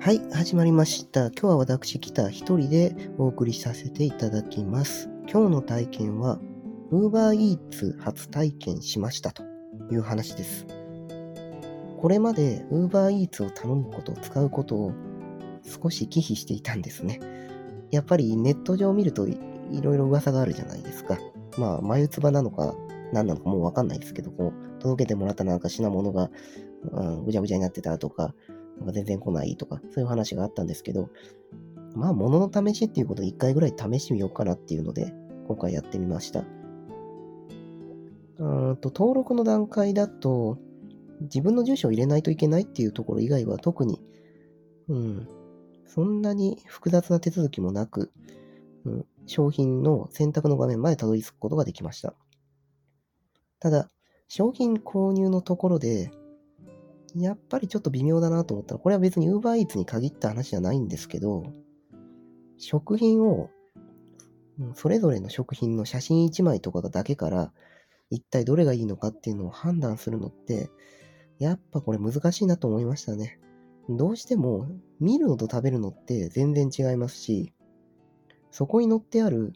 はい、始まりました。今日は私、来た一人でお送りさせていただきます。今日の体験は、UberEats 初体験しましたという話です。これまで UberEats を頼むこと、使うことを少し忌避していたんですね。やっぱりネット上見るといいろいろ噂があるじゃないですか。まあ、眉唾なのか何なのかもうわかんないですけど、こう、届けてもらったなんか品物が、うん、ぐちゃぐちゃになってたと、かなんか全然来ないとか、そういう話があったんですけど、まあ、物の試しっていうことを一回ぐらい試してみようかなっていうので、今回やってみました。うーんと、登録の段階だと、自分の住所を入れないといけないっていうところ以外は特に、うん、そんなに複雑な手続きもなく、うん、商品の選択の画面までたどり着くことができました。ただ、商品購入のところで、やっぱりちょっと微妙だなと思ったら、これは別に UberEats に限った話じゃないんですけど、食品を、それぞれの食品の写真1枚とかだけから、一体どれがいいのかっていうのを判断するのって、やっぱこれ難しいなと思いましたね。どうしても見るのと食べるのって全然違いますし、そこに載ってある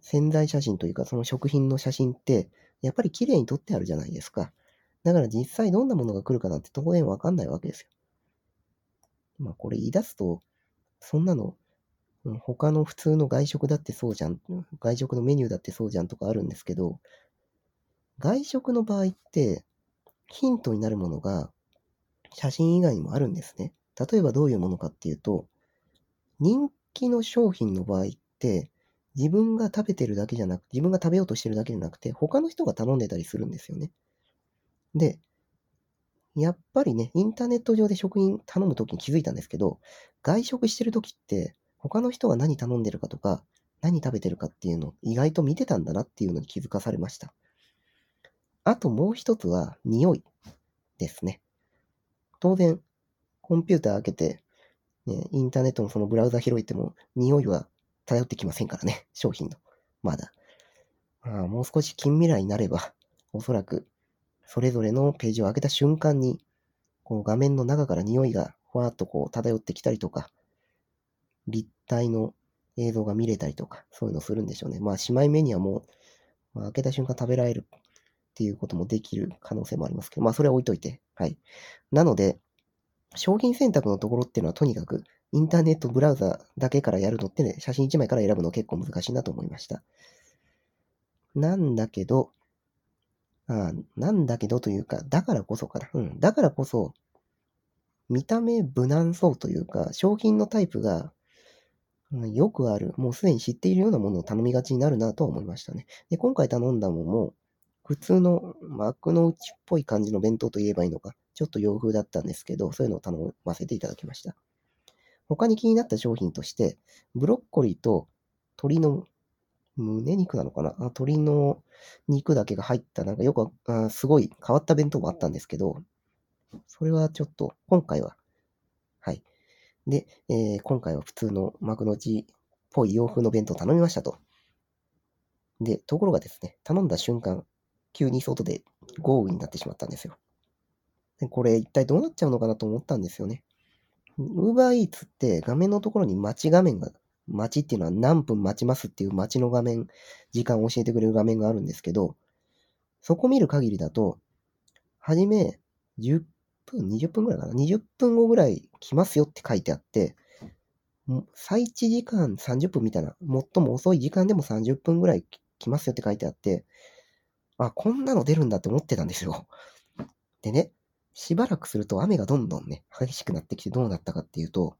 潜在写真というかその食品の写真って、やっぱり綺麗に撮ってあるじゃないですか。だから実際どんなものが来るかなんて当然わかんないわけですよ。まあこれ言い出すと、そんなの、他の普通の外食だってそうじゃん、外食のメニューだってそうじゃんとかあるんですけど、外食の場合って、ヒントになるものが写真以外にもあるんですね。例えばどういうものかっていうと、人気の商品の場合って、自分が食べてるだけじゃなく、自分が食べようとしてるだけじゃなくて、他の人が頼んでたりするんですよね。で、やっぱりね、インターネット上で食品頼むときに気づいたんですけど、外食してるときって、他の人が何頼んでるかとか、何食べてるかっていうのを意外と見てたんだなっていうのに気づかされました。あともう一つは、匂いですね。当然、コンピューター開けて、ね、インターネットのそのブラウザ開いても、匂いは頼ってきませんからね、商品の。まだ。まあ、もう少し近未来になれば、おそらく、それぞれのページを開けた瞬間に、こう画面の中から匂いがふわっとこう漂ってきたりとか、立体の映像が見れたりとか、そういうのするんでしょうね。まあ、姉妹目にはもう、まあ、開けた瞬間食べられるっていうこともできる可能性もありますけど、まあ、それは置いといて。はい。なので、商品選択のところっていうのはとにかく、インターネットブラウザだけからやるのってね、写真1枚から選ぶの結構難しいなと思いました。なんだけど、あなんだけどというか、だからこそかな。うん。だからこそ、見た目無難そうというか、商品のタイプが、うんよくある、もうすでに知っているようなものを頼みがちになるなと思いましたね。で、今回頼んだものも、普通の幕の内っぽい感じの弁当と言えばいいのか、ちょっと洋風だったんですけど、そういうのを頼ませていただきました。他に気になった商品として、ブロッコリーと鶏の胸肉なのかな？あ鶏の肉だけが入った、なんかよくあ、すごい変わった弁当もあったんですけど、それはちょっと、今回は、はい。で、えー今回は普通の幕の内っぽい洋風の弁当を頼みましたと。で、ところがですね、頼んだ瞬間、急に外で豪雨になってしまったんですよ。でこれ一体どうなっちゃうのかなと思ったんですよね。UberEats って画面のところに待ち画面が、待ちっていうのは何分待ちますっていう待ちの画面、時間を教えてくれる画面があるんですけど、そこ見る限りだと、はじめ10分、20分ぐらいかな？20分後ぐらい来ますよって書いてあって、最置時間30分みたいな、最も遅い時間でも30分ぐらい来ますよって書いてあって、あ、こんなの出るんだって思ってたんですよ。でね、しばらくすると雨がどんどんね、激しくなってきてどうなったかっていうと、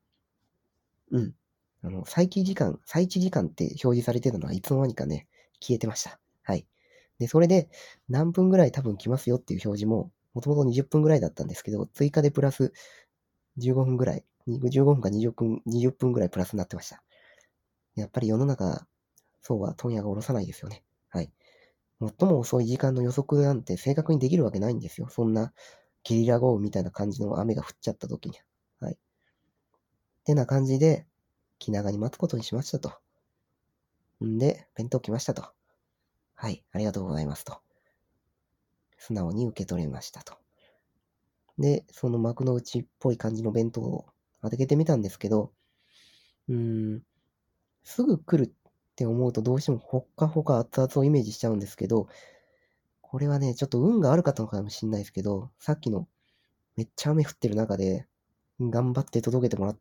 うん。あの、再起時間、再置時間って表示されてたのはいつの間にかね、消えてました。はい。で、それで何分ぐらい多分来ますよっていう表示も、もともと20分ぐらいだったんですけど、追加でプラス15分ぐらい、15分か20分、20分ぐらいプラスになってました。やっぱり世の中、そうは問屋が下ろさないですよね。はい。最も遅い時間の予測なんて正確にできるわけないんですよ。そんなゲリラ豪雨みたいな感じの雨が降っちゃった時に。はい。ってな感じで、気長に待つことにしましたと。んで、弁当来ましたと。はい、ありがとうございますと。素直に受け取れましたと。で、その幕の内っぽい感じの弁当を開けてみたんですけど、うーん、すぐ来るって思うとどうしてもほっかほか熱々をイメージしちゃうんですけど、これはね、ちょっと運があるかったのかもしれないですけど、さっきのめっちゃ雨降ってる中で、頑張って届けてもらっ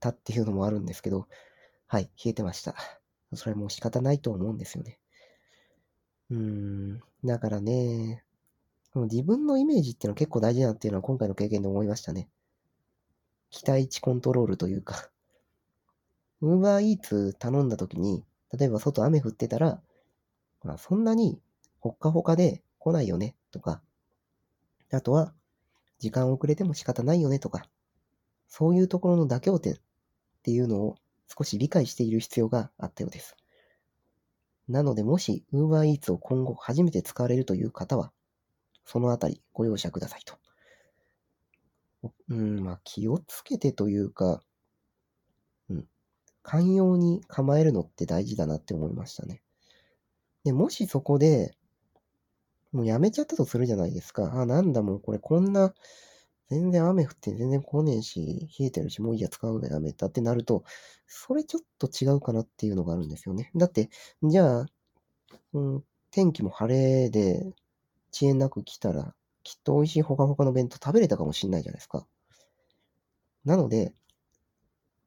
たっていうのもあるんですけど、はい、冷えてました。それも仕方ないと思うんですよね。うーん、だからね、自分のイメージっていうのは結構大事だっていうのは今回の経験で思いましたね。期待値コントロールというか、ウーバーイーツ頼んだ時に、例えば外雨降ってたら、まあ、そんなにほっかほかで来ないよねとか、あとは時間遅れても仕方ないよねとか、そういうところの妥協点っていうのを少し理解している必要があったようです。なので、もし UberEats を今後初めて使われるという方は、そのあたりご容赦くださいと。うん、まあ気をつけてというか、うん、寛容に構えるのって大事だなって思いましたね。で、もしそこで、もうやめちゃったとするじゃないですか。あ、なんだもうこれこんな、全然雨降って全然来ねえし、冷えてるし、もういいや使うのやめたってなると、それちょっと違うかなっていうのがあるんですよね。だって、じゃあ、うん、天気も晴れで、遅延なく来たら、きっと美味しいほかほかの弁当食べれたかもしんないじゃないですか。なので、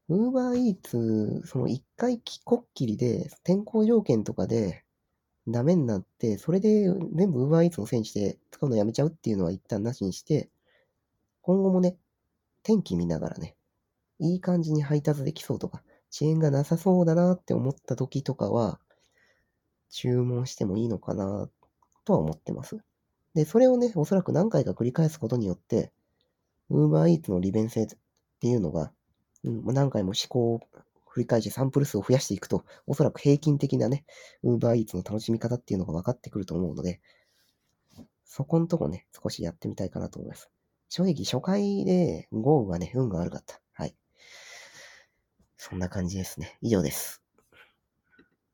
ウーバーイーツ、その一回こっきりで、天候条件とかでダメになって、それで全部ウーバーイーツのせいにして使うのやめちゃうっていうのは一旦なしにして、今後もね、天気見ながらね、いい感じに配達できそうとか、遅延がなさそうだなって思った時とかは、注文してもいいのかなとは思ってます。で、それをね、おそらく何回か繰り返すことによって、UberEats の利便性っていうのが、うん、何回も試行を繰り返しサンプル数を増やしていくと、おそらく平均的なね、UberEats の楽しみ方っていうのが分かってくると思うので、そこんとこね、少しやってみたいかなと思います。正直初回で豪雨はね、運が悪かった。はい。そんな感じですね。以上です。